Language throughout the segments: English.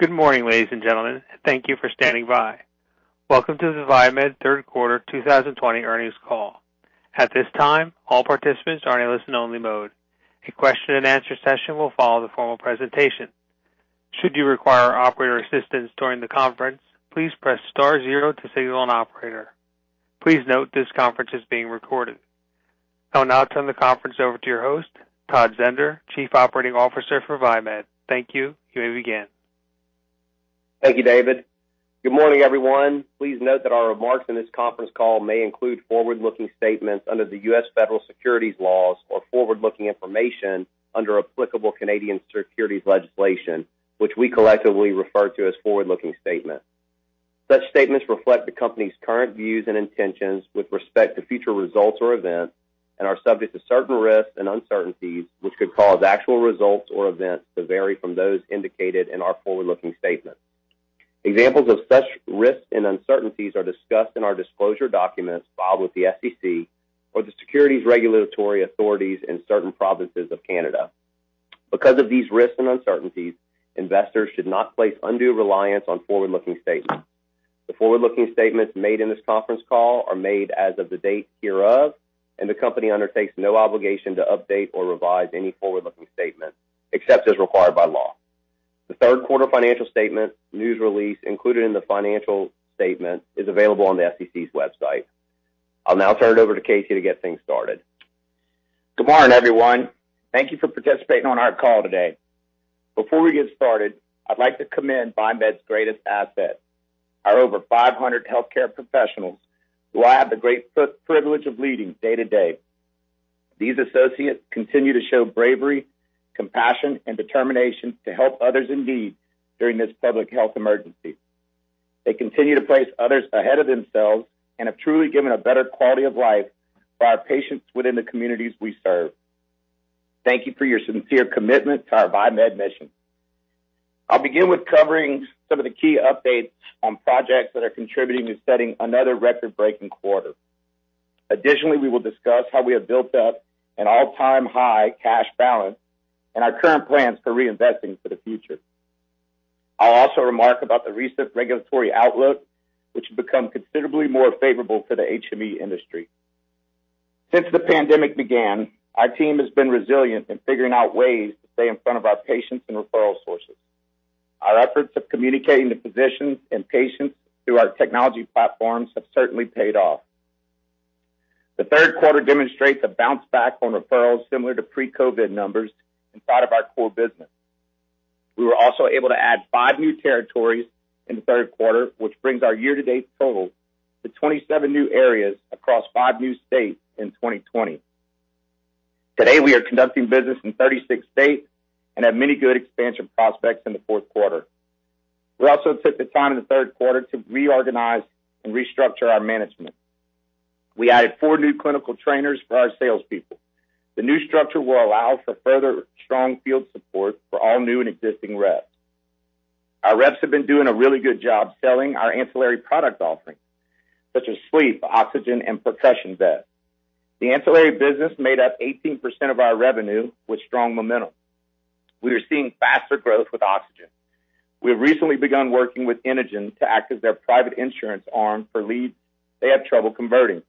Good morning, ladies and gentlemen. Thank you for standing by. Welcome to the Viemed third quarter 2020 earnings call. At this time, all participants are in a listen-only mode. A question and answer session will follow the formal presentation. Should you require operator assistance during the conference, please press star zero to signal an operator. Please note this conference is being recorded. I will now turn the conference over to your host, Todd Zehnder, Chief Operating Officer for Viemed. Thank you. You may begin. Thank you, David. Good morning, everyone. Please note that our remarks in this conference call may include forward-looking statements under the U.S. federal securities laws or forward-looking information under applicable Canadian securities legislation, which we collectively refer to as forward-looking statements. Such statements reflect the company's current views and intentions with respect to future results or events and are subject to certain risks and uncertainties, which could cause actual results or events to vary from those indicated in our forward-looking statements. Examples of such risks and uncertainties are discussed in our disclosure documents filed with the SEC or the securities regulatory authorities in certain provinces of Canada. Because of these risks and uncertainties, investors should not place undue reliance on forward-looking statements. The forward-looking statements made in this conference call are made as of the date hereof, and the company undertakes no obligation to update or revise any forward-looking statements, except as required by law. The third quarter financial statement news release included in the financial statement is available on the SEC's website. I'll now turn it over to Casey to get things started. Good morning, everyone. Thank you for participating on our call today. Before we get started, I'd like to commend Viemed's greatest asset, our over 500 healthcare professionals who I have the great privilege of leading day to day. These associates continue to show bravery compassion, and determination to help others in need during this public health emergency. They continue to place others ahead of themselves and have truly given a better quality of life for our patients within the communities we serve. Thank you for your sincere commitment to our Viemed mission. I'll begin with covering some of the key updates on projects that are contributing to setting another record-breaking quarter. Additionally, we will discuss how we have built up an all-time high cash balance and our current plans for reinvesting for the future. I'll also remark about the recent regulatory outlook, which has become considerably more favorable for the HME industry. Since the pandemic began, our team has been resilient in figuring out ways to stay in front of our patients and referral sources. Our efforts of communicating to physicians and patients through our technology platforms have certainly paid off. The third quarter demonstrates a bounce back on referrals similar to pre-COVID numbers inside of our core business. We were also able to add five new territories in the third quarter, which brings our year-to-date total to 27 new areas across five new states in 2020. Today, we are conducting business in 36 states and have many good expansion prospects in the fourth quarter. We also took the time in the third quarter to reorganize and restructure our management. We added four new clinical trainers for our salespeople. The new structure will allow for further strong field support for all new and existing reps. Our reps have been doing a really good job selling our ancillary product offerings, such as sleep, oxygen, and percussion vests. The ancillary business made up 18% of our revenue with strong momentum. We are seeing faster growth with oxygen. We have recently begun working with Inogen to act as their private insurance arm for leads they have trouble converting.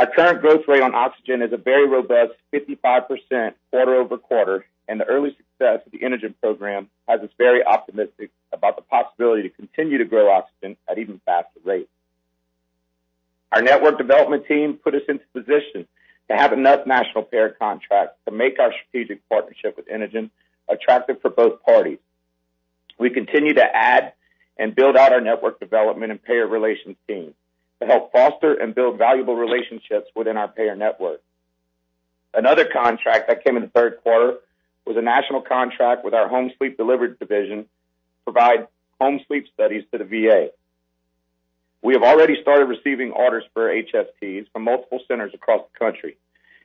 Our current growth rate on oxygen is a very robust 55% quarter-over-quarter, and the early success of the Inogen program has us very optimistic about the possibility to continue to grow oxygen at even faster rates. Our network development team put us into position to have enough national payer contracts to make our strategic partnership with Inogen attractive for both parties. We continue to add and build out our network development and payer relations team to help foster and build valuable relationships within our payer network. Another contract that came in the third quarter was a national contract with our home sleep delivery division to provide home sleep studies to the VA. We have already started receiving orders for HSTs from multiple centers across the country.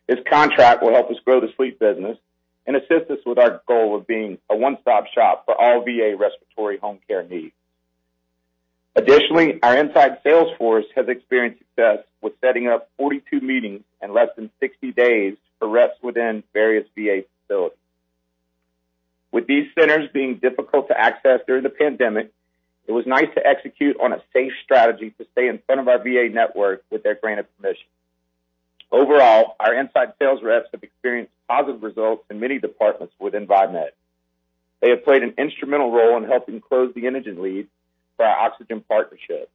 This contract will help us grow the sleep business and assist us with our goal of being a one-stop shop for all VA respiratory home care needs. Additionally, our inside sales force has experienced success with setting up 42 meetings in less than 60 days for reps within various VA facilities. With these centers being difficult to access during the pandemic, it was nice to execute on a safe strategy to stay in front of our VA network with their granted permission. Overall, our inside sales reps have experienced positive results in many departments within VieMed. They have played an instrumental role in helping close the Inogen lead for our oxygen partnership.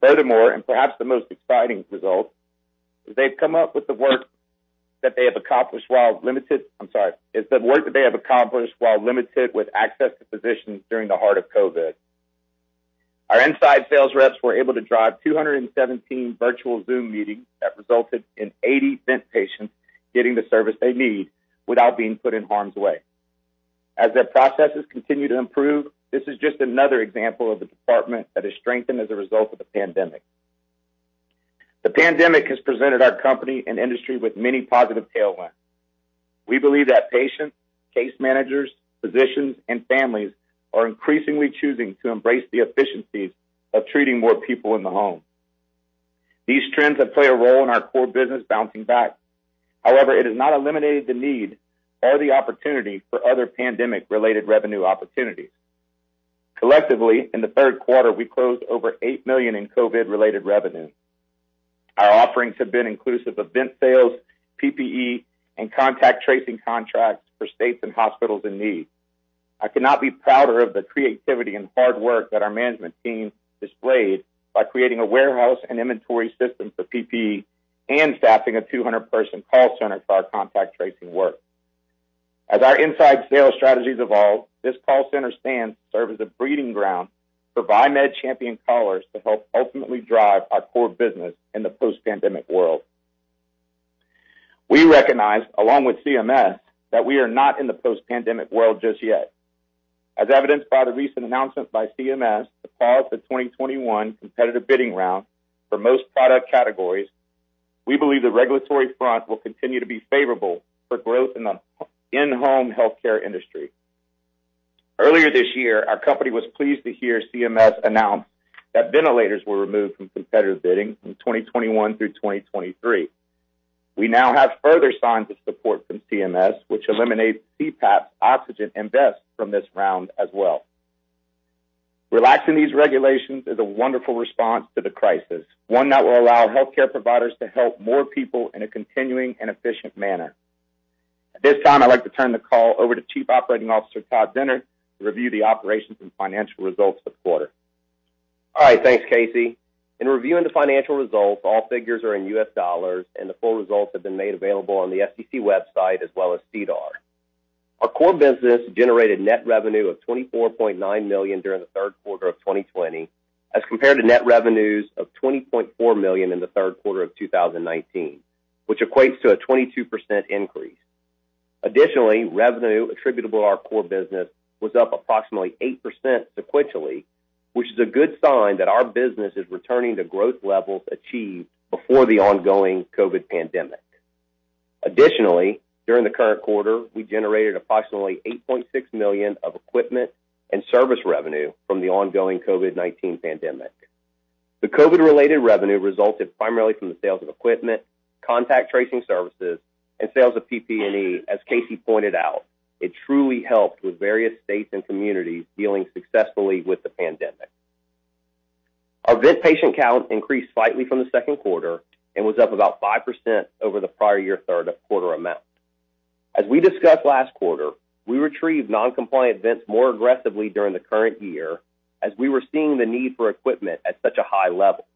Furthermore, and perhaps the most exciting result, is they've come up with the work that they have accomplished while limited. I'm sorry, is the work that they have accomplished while limited with access to physicians during the heart of COVID. Our inside sales reps were able to drive 217 virtual Zoom meetings that resulted in 80 vent patients getting the service they need without being put in harm's way. As their processes continue to improve, this is just another example of a department that is strengthened as a result of the pandemic. The pandemic has presented our company and industry with many positive tailwinds. We believe that patients, case managers, physicians, and families are increasingly choosing to embrace the efficiencies of treating more people in the home. These trends have played a role in our core business bouncing back. However, it has not eliminated the need or the opportunity for other pandemic-related revenue opportunities. Collectively, in the third quarter, we closed over 8 million in COVID-related revenue. Our offerings have been inclusive of vent sales, PPE, and contact tracing contracts for states and hospitals in need. I could not be prouder of the creativity and hard work that our management team displayed by creating a warehouse and inventory system for PPE and staffing a 200-person call center for our contact tracing work. As our inside sales strategies evolve, this call center stands to serve as a breeding ground for VieMed champion callers to help ultimately drive our core business in the post-pandemic world. We recognize, along with CMS, that we are not in the post-pandemic world just yet. As evidenced by the recent announcement by CMS to pause the 2021 competitive bidding round for most product categories, we believe the regulatory front will continue to be favorable for growth in the in-home healthcare industry. Earlier this year, our company was pleased to hear CMS announce that ventilators were removed from competitive bidding from 2021 through 2023. We now have further signs of support from CMS, which eliminates CPAP, oxygen, and vests from this round as well. Relaxing these regulations is a wonderful response to the crisis, one that will allow healthcare providers to help more people in a continuing and efficient manner. At this time, I'd like to turn the call over to Chief Operating Officer Todd Zehnder to review the operations and financial results for the quarter. All right. Thanks, Casey. In reviewing the financial results, all figures are in U.S. dollars, and the full results have been made available on the SEC website as well as SEDAR. Our core business generated net revenue of 24.9 million during the third quarter of 2020, as compared to net revenues of 20.4 million in the third quarter of 2019, which equates to a 22% increase. Additionally, revenue attributable to our core business was up approximately 8% sequentially, which is a good sign that our business is returning to growth levels achieved before the ongoing COVID pandemic. Additionally, during the current quarter, we generated approximately 8.6 million of equipment and service revenue from the ongoing COVID-19 pandemic. The COVID-related revenue resulted primarily from the sales of equipment, contact tracing services, and sales of PP&E, As Casey pointed out, it truly helped with various states and communities dealing successfully with the pandemic. Our vent patient count increased slightly from the second quarter and was up about 5% over the prior year third quarter amount. As we discussed last quarter, we retrieved non-compliant vents more aggressively during the current year as we were seeing the need for equipment at such a high level.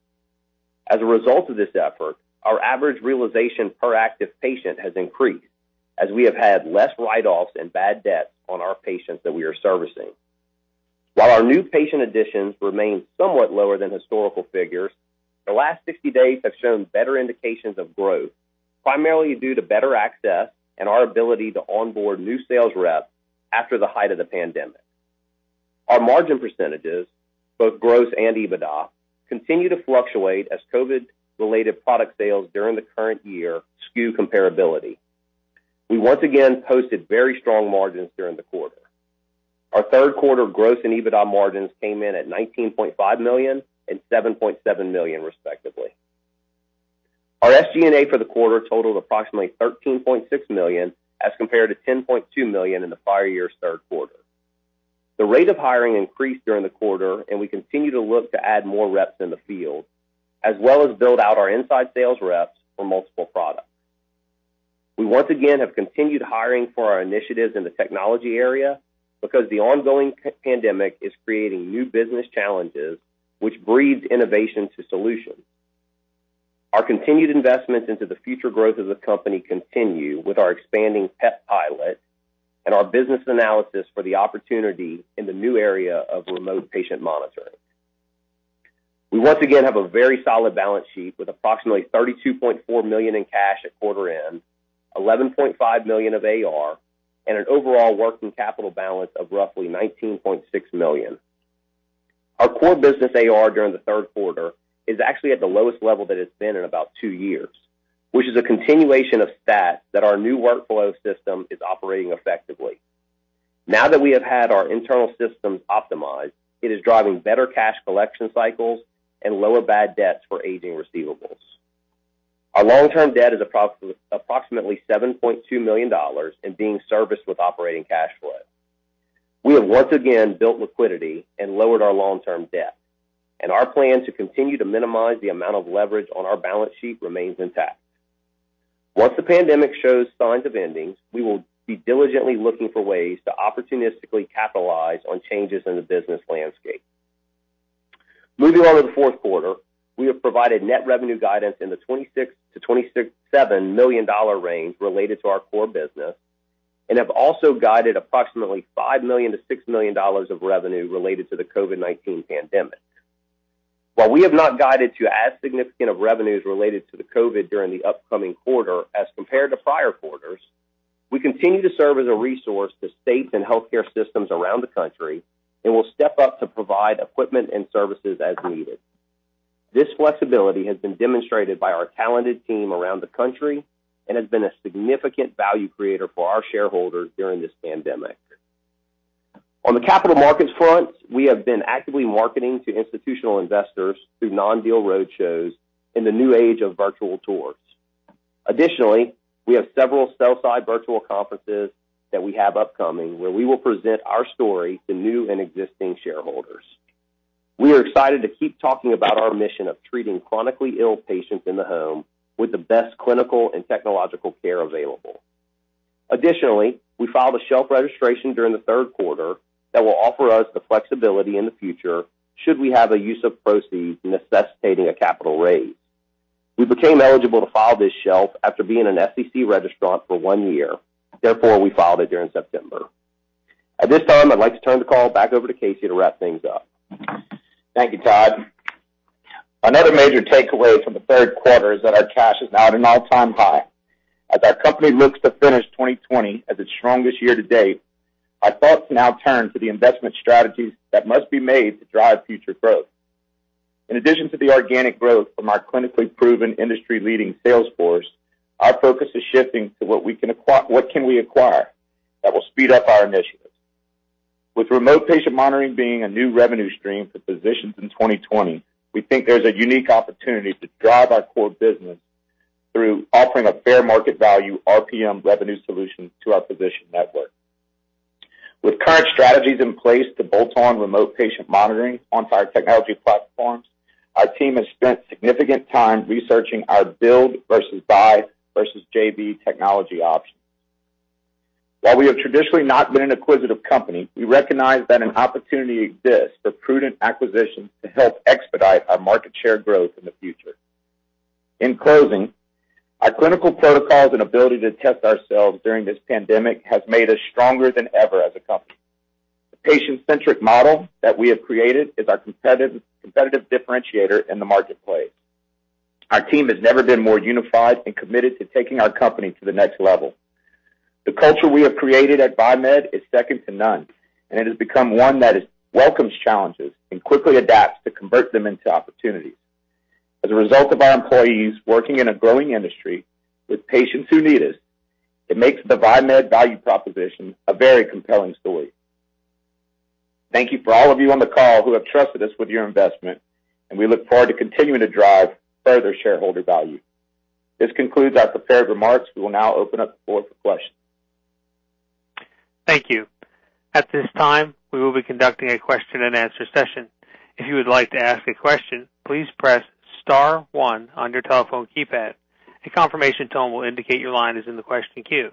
As a result of this effort, our average realization per active patient has increased as we have had less write-offs and bad debts on our patients that we are servicing. While our new patient additions remain somewhat lower than historical figures, the last 60 days have shown better indications of growth, primarily due to better access and our ability to onboard new sales reps after the height of the pandemic. Our margin percentages, both gross and EBITDA, continue to fluctuate as COVID-related product sales during the current year skew comparability. We once again posted very strong margins during the quarter. Our third quarter gross and EBITDA margins came in at $19.5 million and $7.7 million, respectively. Our SG&A for the quarter totaled approximately 13.6 million as compared to 10.2 million in the prior year's third quarter. The rate of hiring increased during the quarter, and we continue to look to add more reps in the field, as well as build out our inside sales reps for multiple products. We once again have continued hiring for our initiatives in the technology area because the ongoing pandemic is creating new business challenges, which breeds innovation to solutions. Our continued investments into the future growth of the company continue with our expanding PEP pilot and our business analysis for the opportunity in the new area of remote patient monitoring. We once again have a very solid balance sheet with approximately 32.4 million in cash at quarter end, 11.5 million of AR, and an overall working capital balance of roughly 19.6 million. Our core business AR during the third quarter is actually at the lowest level that it's been in about two years, which is a continuation of stats that our new workflow system is operating effectively. Now that we have had our internal systems optimized, it is driving better cash collection cycles and lower bad debts for aging receivables. Our long-term debt is approximately $7.2 million and being serviced with operating cash flow. We have once again built liquidity and lowered our long-term debt, and our plan to continue to minimize the amount of leverage on our balance sheet remains intact. Once the pandemic shows signs of ending, we will be diligently looking for ways to opportunistically capitalize on changes in the business landscape. Moving on to the fourth quarter, we have provided net revenue guidance in the $26 million-$27 million range related to our core business and have also guided approximately $5 million-$6 million of revenue related to the COVID-19 pandemic. While we have not guided to as significant of revenues related to the COVID during the upcoming quarter as compared to prior quarters, we continue to serve as a resource to states and healthcare systems around the country and will step up to provide equipment and services as needed. This flexibility has been demonstrated by our talented team around the country and has been a significant value creator for our shareholders during this pandemic. On the capital markets front, we have been actively marketing to institutional investors through non-deal roadshows in the new age of virtual tours. Additionally, we have several sell-side virtual conferences that we have upcoming where we will present our story to new and existing shareholders. We are excited to keep talking about our mission of treating chronically ill patients in the home with the best clinical and technological care available. Additionally, we filed a shelf registration during the third quarter that will offer us the flexibility in the future should we have a use of proceeds necessitating a capital raise. We became eligible to file this shelf after being an SEC registrant for one year. Therefore, we filed it during September. At this time, I'd like to turn the call back over to Casey to wrap things up. Thank you, Todd. Another major takeaway from the third quarter is that our cash is now at an all-time high. As our company looks to finish 2020 as its strongest year to date, our thoughts now turn to the investment strategies that must be made to drive future growth. In addition to the organic growth from our clinically proven industry-leading sales force, our focus is shifting to what we can acquire what can we acquire that will speed up our initiatives. With remote patient monitoring being a new revenue stream for physicians in 2020, we think there's a unique opportunity to drive our core business through offering a fair market value RPM revenue solution to our physician network. With current strategies in place to bolt on remote patient monitoring onto our technology platforms, our team has spent significant time researching our build versus buy versus JV technology options. While we have traditionally not been an acquisitive company, we recognize that an opportunity exists for prudent acquisitions to help expedite our market share growth in the future. In closing, our clinical protocols and ability to test ourselves during this pandemic has made us stronger than ever as a company. The patient-centric model that we have created is our competitive competitive differentiator in the marketplace. Our team has never been more unified and committed to taking our company to the next level. The culture we have created at Viemed is second to none, and it has become one that welcomes challenges, and quickly adapts to convert them into opportunities. As a result of our employees working in a growing industry with patients who need us, it makes the VieMed value proposition a very compelling story. Thank you for all of you on the call who have trusted us with your investment, and we look forward to continuing to drive further shareholder value. This concludes our prepared remarks. We will now open up the floor for questions. Thank you. At this time, we will be conducting a question and answer session. If you would like to ask a question, please press star one on your telephone keypad. A confirmation tone will indicate your line is in the question queue.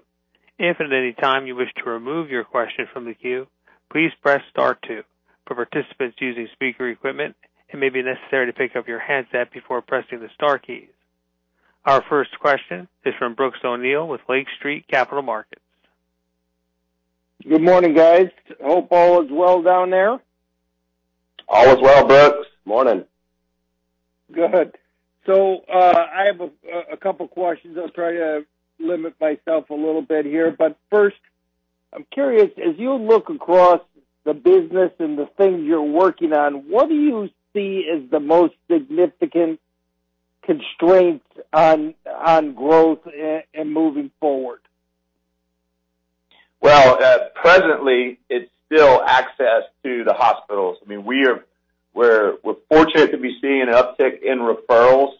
If at any time you wish to remove your question from the queue, please press star two. For participants using speaker equipment, it may be necessary to pick up your handset before pressing the star keys. Our first question is from Brooks O'Neil with Lake Street Capital Markets. Good morning, guys. Hope all is well down there. All is well, Brooks. Morning. Good. So uh I have a couple questions. I'll try to limit myself a little bit here. But First, I'm curious, as you look across the business and the things you're working on, what do you see as the most significant constraints on growth and moving forward? Well, uh, presently, it's still access to the hospitals. I mean we're we're fortunate to be seeing an uptick in referrals,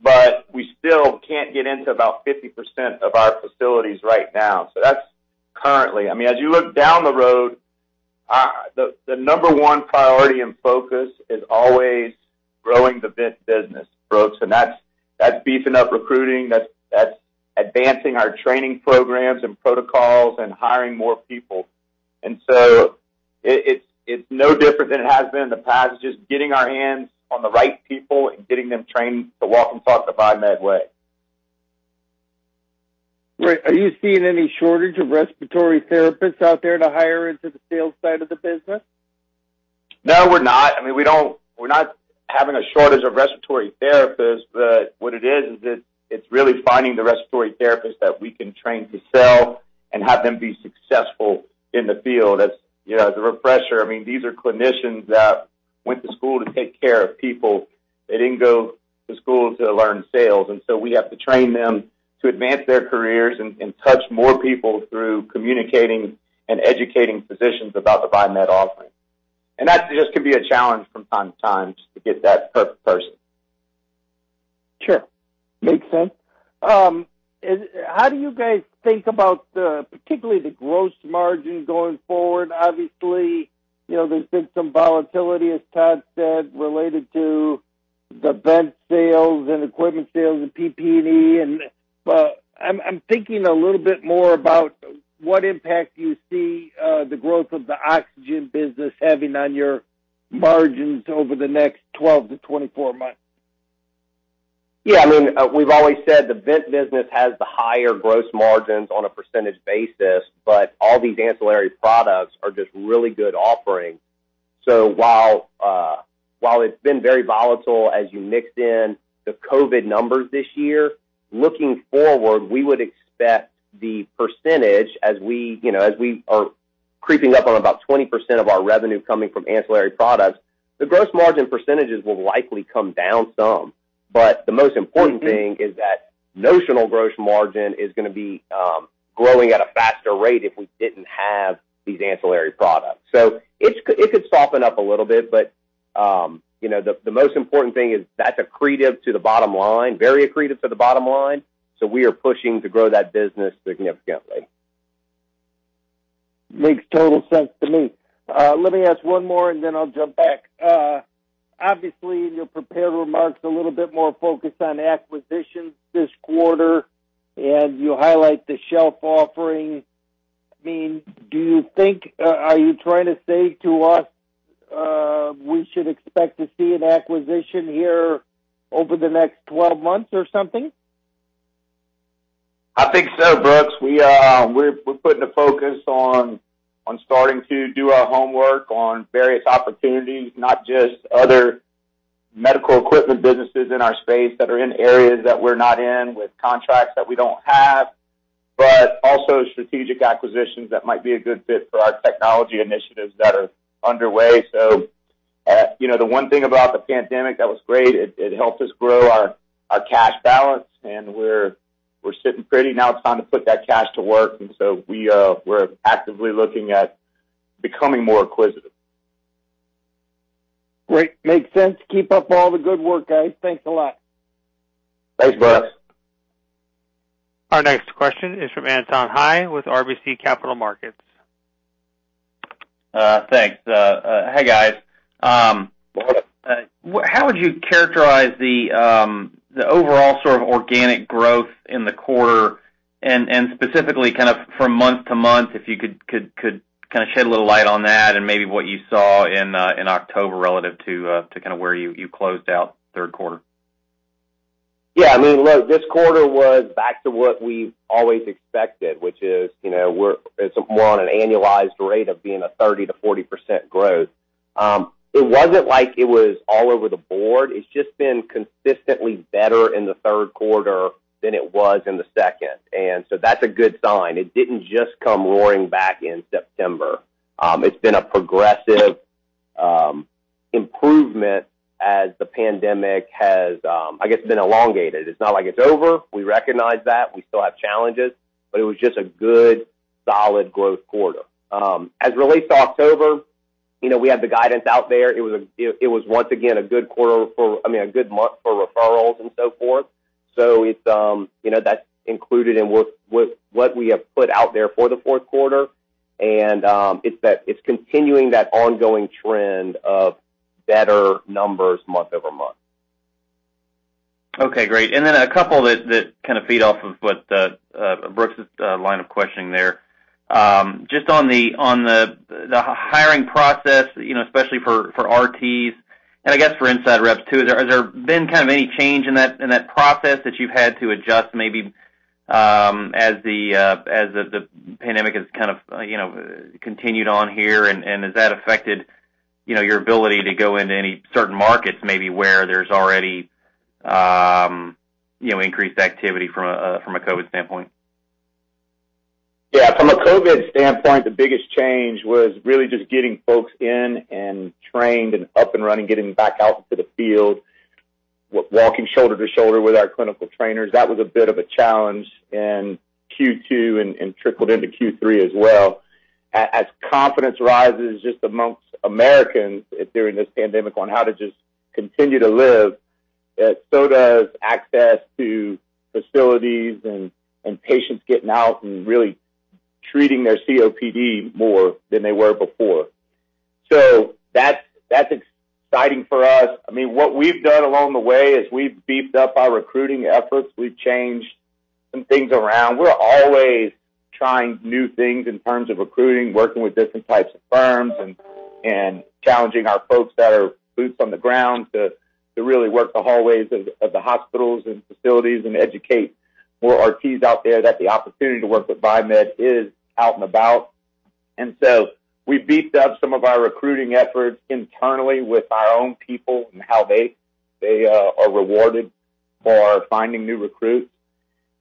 but we still can't get into about 50% of our facilities right now. So that's currently. I mean as you look down the road, the the number one priority and focus is always growing the vent business, Brooks, and that's that's beefing up recruiting, that's that's advancing our training programs and protocols and hiring more people. And so it, it's it's no different than it has been in the past. It's just getting our hands on the right people and getting them trained to walk and talk the VieMed way. Right. Are you seeing any shortage of respiratory therapists out there to hire into the sales side of the business? No, we're not. I mean, we don't. We're not having a shortage of respiratory therapists, but what it is is it's really finding the respiratory therapists that we can train to sell and have them be successful in the field. That's you know, as a refresher, I mean, these are clinicians that went to school to take care of people. They didn't go to school to learn sales. And so we have to train them to advance their careers and and touch more people through communicating and educating physicians about the VieMed offering. And that just can be a challenge from time to time to get that perfect person. Sure. Makes sense. um, How do you guys think about the, particularly the gross margin going forward? Obviously, you know, there's been some volatility, as Todd said, related to the vent sales and equipment sales and PPE. I'm thinking a little bit more about what impact you see the growth of the oxygen business having on your margins over the next 12 to 24 months. Yeah. I mean, uh, we've always said the vent business has the higher gross margins on a percentage basis, but all these ancillary products are just really good offerings. So while it's been very volatile as you mix in the COVID numbers this year, looking forward, we would expect the percentage as we you know, as we are creeping up on about 20% of our revenue coming from ancillary products, the gross margin percentages will likely come down some. But the most important mm-hmm. thing is that notional gross margin is going to be um, growing at a faster rate if we didn't have these ancillary products. So it's, it could soften up a little bit, but um, the the most important thing is that's accretive to the bottom line, very accretive to the bottom line. So we are pushing to grow that business significantly. Makes total sense to me. Uh, Let me ask one more, and then I'll jump back. Uh, Obviously, in your prepared remarks, a little bit more focus on acquisitions this quarter, and you highlight the shelf offering. I mean, do you think, uh, are you trying to say to us Uh, we should expect to see an acquisition here over the next 12 months or something? I think so, Brooks. Uh, we're we're putting a focus on on starting to do our homework on various opportunities, not just other medical equipment businesses in our space that are in areas that we're not in with contracts that we don't have, but also strategic acquisitions that might be a good fit for our technology initiatives that are underway. So, uh, you know, the one thing about the pandemic that was great, it it helped us grow our our cash balance, and we're we're sitting pretty. Now it's time to put that cash to work. And so we, uh, we're actively looking at becoming more acquisitive. Great. Makes sense. Keep up all the good work, guys. Thanks a lot. Thanks, Brooks. Our next question is from Anton High with RBC Capital Markets. Uh, thanks. Uh, uh, hey, guys. Um, how would you characterize the um the overall sort of organic growth in the quarter and specifically kind of from month to month, if you could could kind of shed a little light on that and maybe what you saw in uh in October relative to to kind of where you closed out third quarter? Yeah, I mean, look, this quarter was back to what we've always expected, which is, you know, we're it's more on an annualized rate of being a 30 to 40 percent growth. Um, it wasn't like it was all over the board. It's just been consistently better in the third quarter than it was in the second. and so That's a good sign. It didn't just come roaring back in September. Um, it's been a progressive um, improvement as the pandemic has, um, I guess, been elongated. It's not like it's over. We recognize that. We still have challenges, but it was just a good, solid growth quarter. Um, As relates to October, you know, we had the guidance out there. It was a, it, it was once again a good quarter for, I mean, a good month for referrals and so forth. So it's, um, you know, that's included in what, what what we have put out there for the fourth quarter. And um, it's that it's continuing that ongoing trend of better numbers month-over-month. Okay, great. And then a couple that kind of feed off of what uh, uh, Brooks' uh, line of questioning there. Um, just on the hiring process, especially for RTs and I guess for inside reps too, has there been kind of any change in that process that you've had to adjust maybe um, as the pandemic has kind of, continued on here? And has that affected, you know, your ability to go into any certain markets maybe where there's already, um, you know, increased activity from a uh, from a COVID standpoint? Yeah. From a COVID standpoint, the biggest change was really just getting folks in and trained and up and running, getting back out into the field, walking shoulder to shoulder with our clinical trainers. That was a bit of a challenge in Q2 and trickled into Q3 as well. As confidence rises just amongst Americans during this pandemic on how to just continue to live, so does access to facilities and patients getting out and really treating their COPD more than they were before. So that's, that's exciting for us. I mean, what we've done along the way is we've beefed up our recruiting efforts. We've changed some things around. We're always trying new things in terms of recruiting, working with different types of firms and and challenging our folks that are boots on the ground to to really work the hallways of the hospitals and facilities and educate more RTs out there that the opportunity to work with Viemed is out and about. And so we beefed up some of our recruiting efforts internally with our own people and how they they uh, are rewarded for finding new recruits.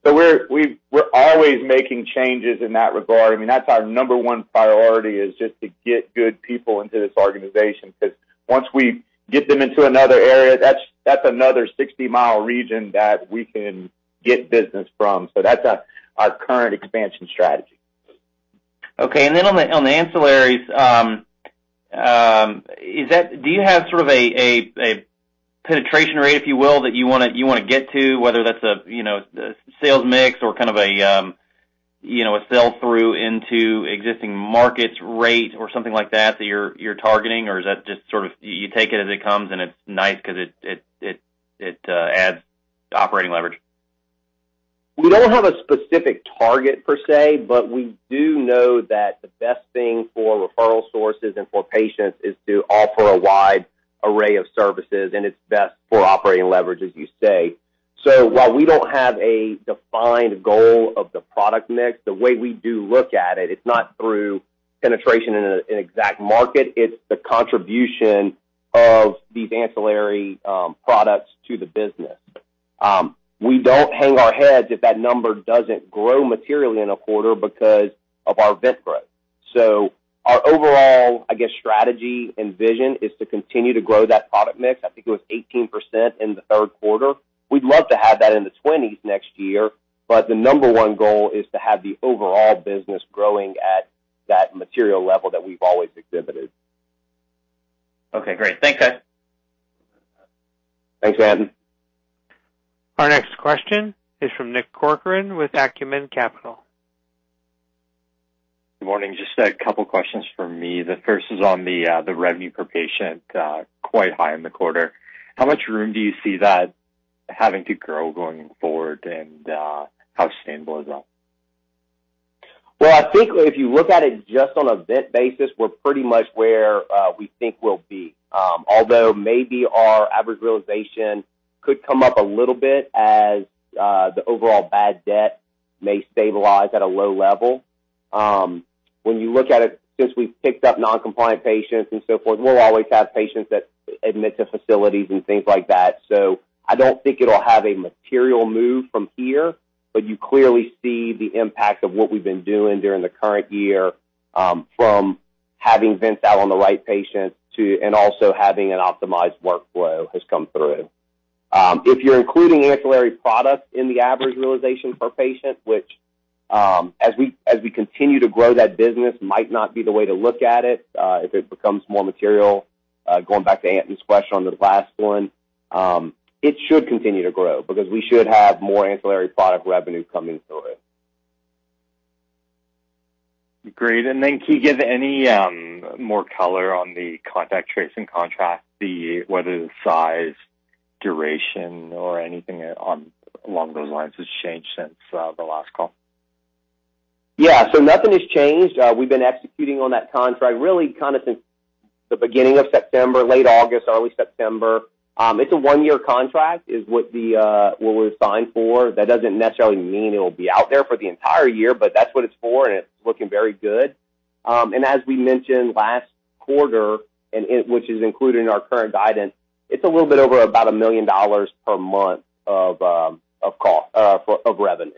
So we're we we're always making changes in that regard. I mean, that's our number one priority is just to get good people into this organization, because once we get them into another area, that's that's another 60-mile region that we can get business from. So that's our current expansion strategy. Okay. And then on the on the ancillaries, um, um, is that do you have sort of a penetration rate, if you will, that you wanna you want to get to, whether that's a you know sales mix or kind of a um, you know a sell-through into existing markets rate or something like that that you're you're targeting? Or is that just sort of you take it as it comes and it's nice 'cause it uh, adds operating leverage? We don't have a specific target per se, but we do know that the best thing for referral sources and for patients is to offer a wide array of services, and it's best for operating leverage, as you say. So while we don't have a defined goal of the product mix, the way we do look at it, it's not through penetration in an exact market, it's the contribution of these ancillary um, products to the business. Um, we don't hang our heads if that number doesn't grow materially in a quarter because of our vent growth. Our overall, I guess, strategy and vision is to continue to grow that product mix. I think it was 18% in the third quarter. We'd love to have that in the 20s next year, but the number one goal is to have the overall business growing at that material level that we've always exhibited. Okay, great. Thanks, guys. Thanks, Anton. Our next question is from Nick Corcoran with Acumen Capital. Good morning. Just a couple questions from me. The first is on the uh, revenue per patient, uh, quite high in the quarter. How much room do you see that having to grow going forward, and uh, how sustainable is that? Well, I think if you look at it just on a vent basis, we're pretty much where we think we'll be. Um, although maybe our average realization could come up a little bit as the overall bad debt may stabilize at a low level. Um, When you look at it, since we've picked up non-compliant patients and so forth, we'll always have patients that admit to facilities and things like that. So I don't think it'll have a material move from here, but you clearly see the impact of what we've been doing during the current year, um, from having vents out on the right patients to, and also having an optimized workflow has come through. Um, If you're including ancillary products in the average realization per patient, which as we as we continue to grow that business, might not be the way to look at it, uh, if it becomes more material, Uh, going back to Anton's question on the last one, um, it should continue to grow because we should have more ancillary product revenue coming through it. Great. And then can you give any um, more color on the contact tracing contract, the whether the size, duration, or anything along those lines has changed since uh, the last call? Yeah. So nothing has changed. Uh, we've been executing on that contract really kind of since the beginning of September, late August, early September. Um, it's a one-year contract, is what the, uh, what we're signed for. That doesn't necessarily mean it'll be out there for the entire year, but that's what it's for, and it's looking very good. Um, and as we mentioned last quarter, and it, which is included in our current guidance, it's a little bit over about a $1 million per month of um, of cost uh, for, of revenue.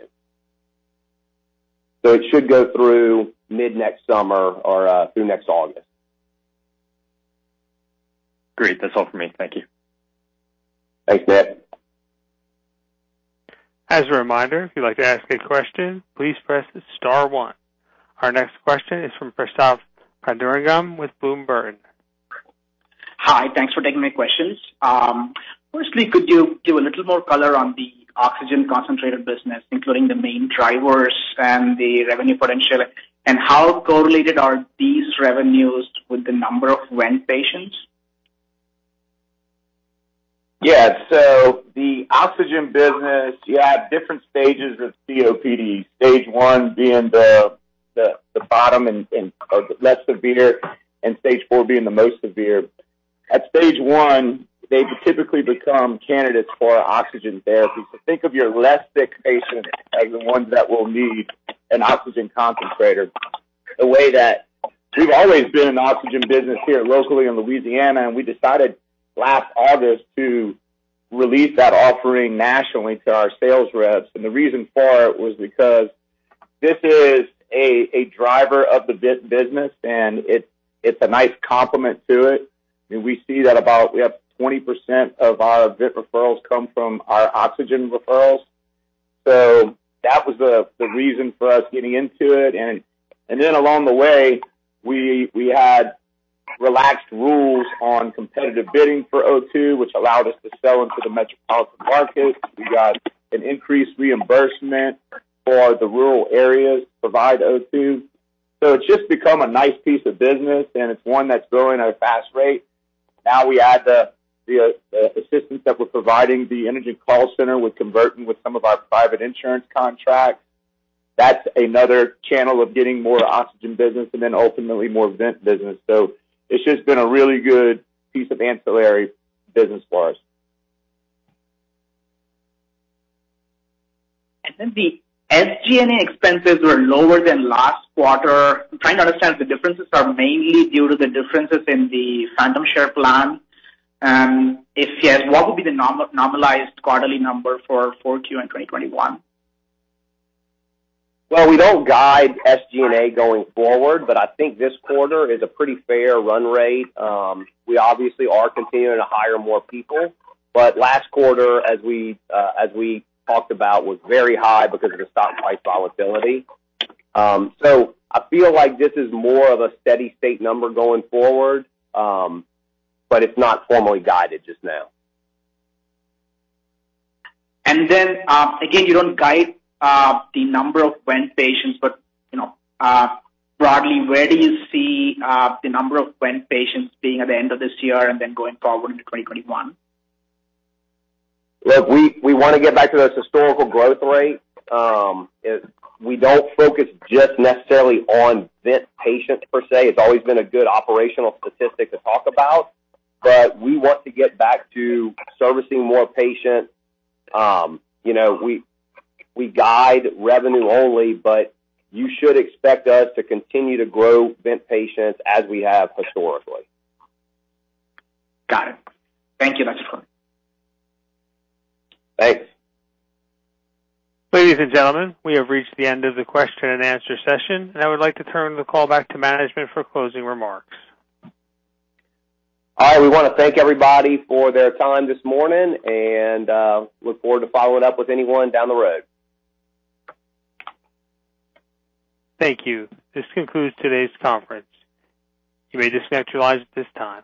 So it should go through mid-next summer or uh, through next August. Great. That's all for me. Thank you. Thanks, Nick. As a reminder, if you'd like to ask a question, please press star one. Our next question is from Prasath Pandurangan with Bloom Burton. Hi. Thanks for taking my questions. Um, firstly, could you give a little more color on the oxygen concentrator business, including the main drivers and the revenue potential, and how correlated are these revenues with the number of vent patients? Yeah. So the oxygen business, you have different stages of COPD. Stage 1 being the the bottom and less severe, and Stage 4 being the most severe. At Stage 1, they typically become candidates for oxygen therapy. So think of your less sick patients as the ones that will need an oxygen concentrator. The way that we've always been in the oxygen business here locally in Louisiana, and we decided last August to release that offering nationally to our sales reps. And the reason for it was because this is a a driver of the business, and it's a nice complement to it. I mean, We see that about we have 20% of our vent referrals come from our oxygen referrals. So that was the the reason for us getting into it. And, and then along the way, we we had relaxed rules on competitive bidding for O2, which allowed us to sell into the metropolitan market. We got an increased reimbursement for the rural areas to provide O2. So It's just become a nice piece of business, and it's one that's growing at a fast rate. Now we add the Uh, uh, assistance that we're providing the Inogen call center with converting with some of our private insurance contracts. That's another channel of getting more oxygen business and then ultimately more vent business. So it's just been a really good piece of ancillary business for us. And then the SG&A expenses were lower than last quarter. I'm trying to understand if the differences are mainly due to the differences in the phantom share plan. If yes, what would be the normalized quarterly number for 4Q in 2021? Well, we don't guide SG&A going forward, but I think this quarter is a pretty fair run rate. Um, we obviously are continuing to hire more people, but last quarter, as we uh, as we talked about, was very high because of the stock price volatility. Um, so I feel like this is more of a steady state number going forward, um, but it's not formally guided just now. And then uh, again, you don't guide uh, the number of vent patients, but you know, uh, broadly, where do you see uh, the number of vent patients being at the end of this year and then going forward into 2021? Look, we, we want to get back to those historical growth rates. Um, it, we don't focus just necessarily on vent patients per se. It's always been a good operational statistic to talk about, but we want to get back to servicing more patients. Um, you know, we we guide revenue only, but you should expect us to continue to grow vent patients as we have historically. Got it. Thank you. That's fine. Thanks. Ladies and gentlemen, we have reached the end of the question and answer session, and I would like to turn the call back to management for closing remarks. All right, we want to thank everybody for their time this morning and uh, look forward to following up with anyone down the road. Thank you. This concludes today's conference. You may disconnect your lines at this time.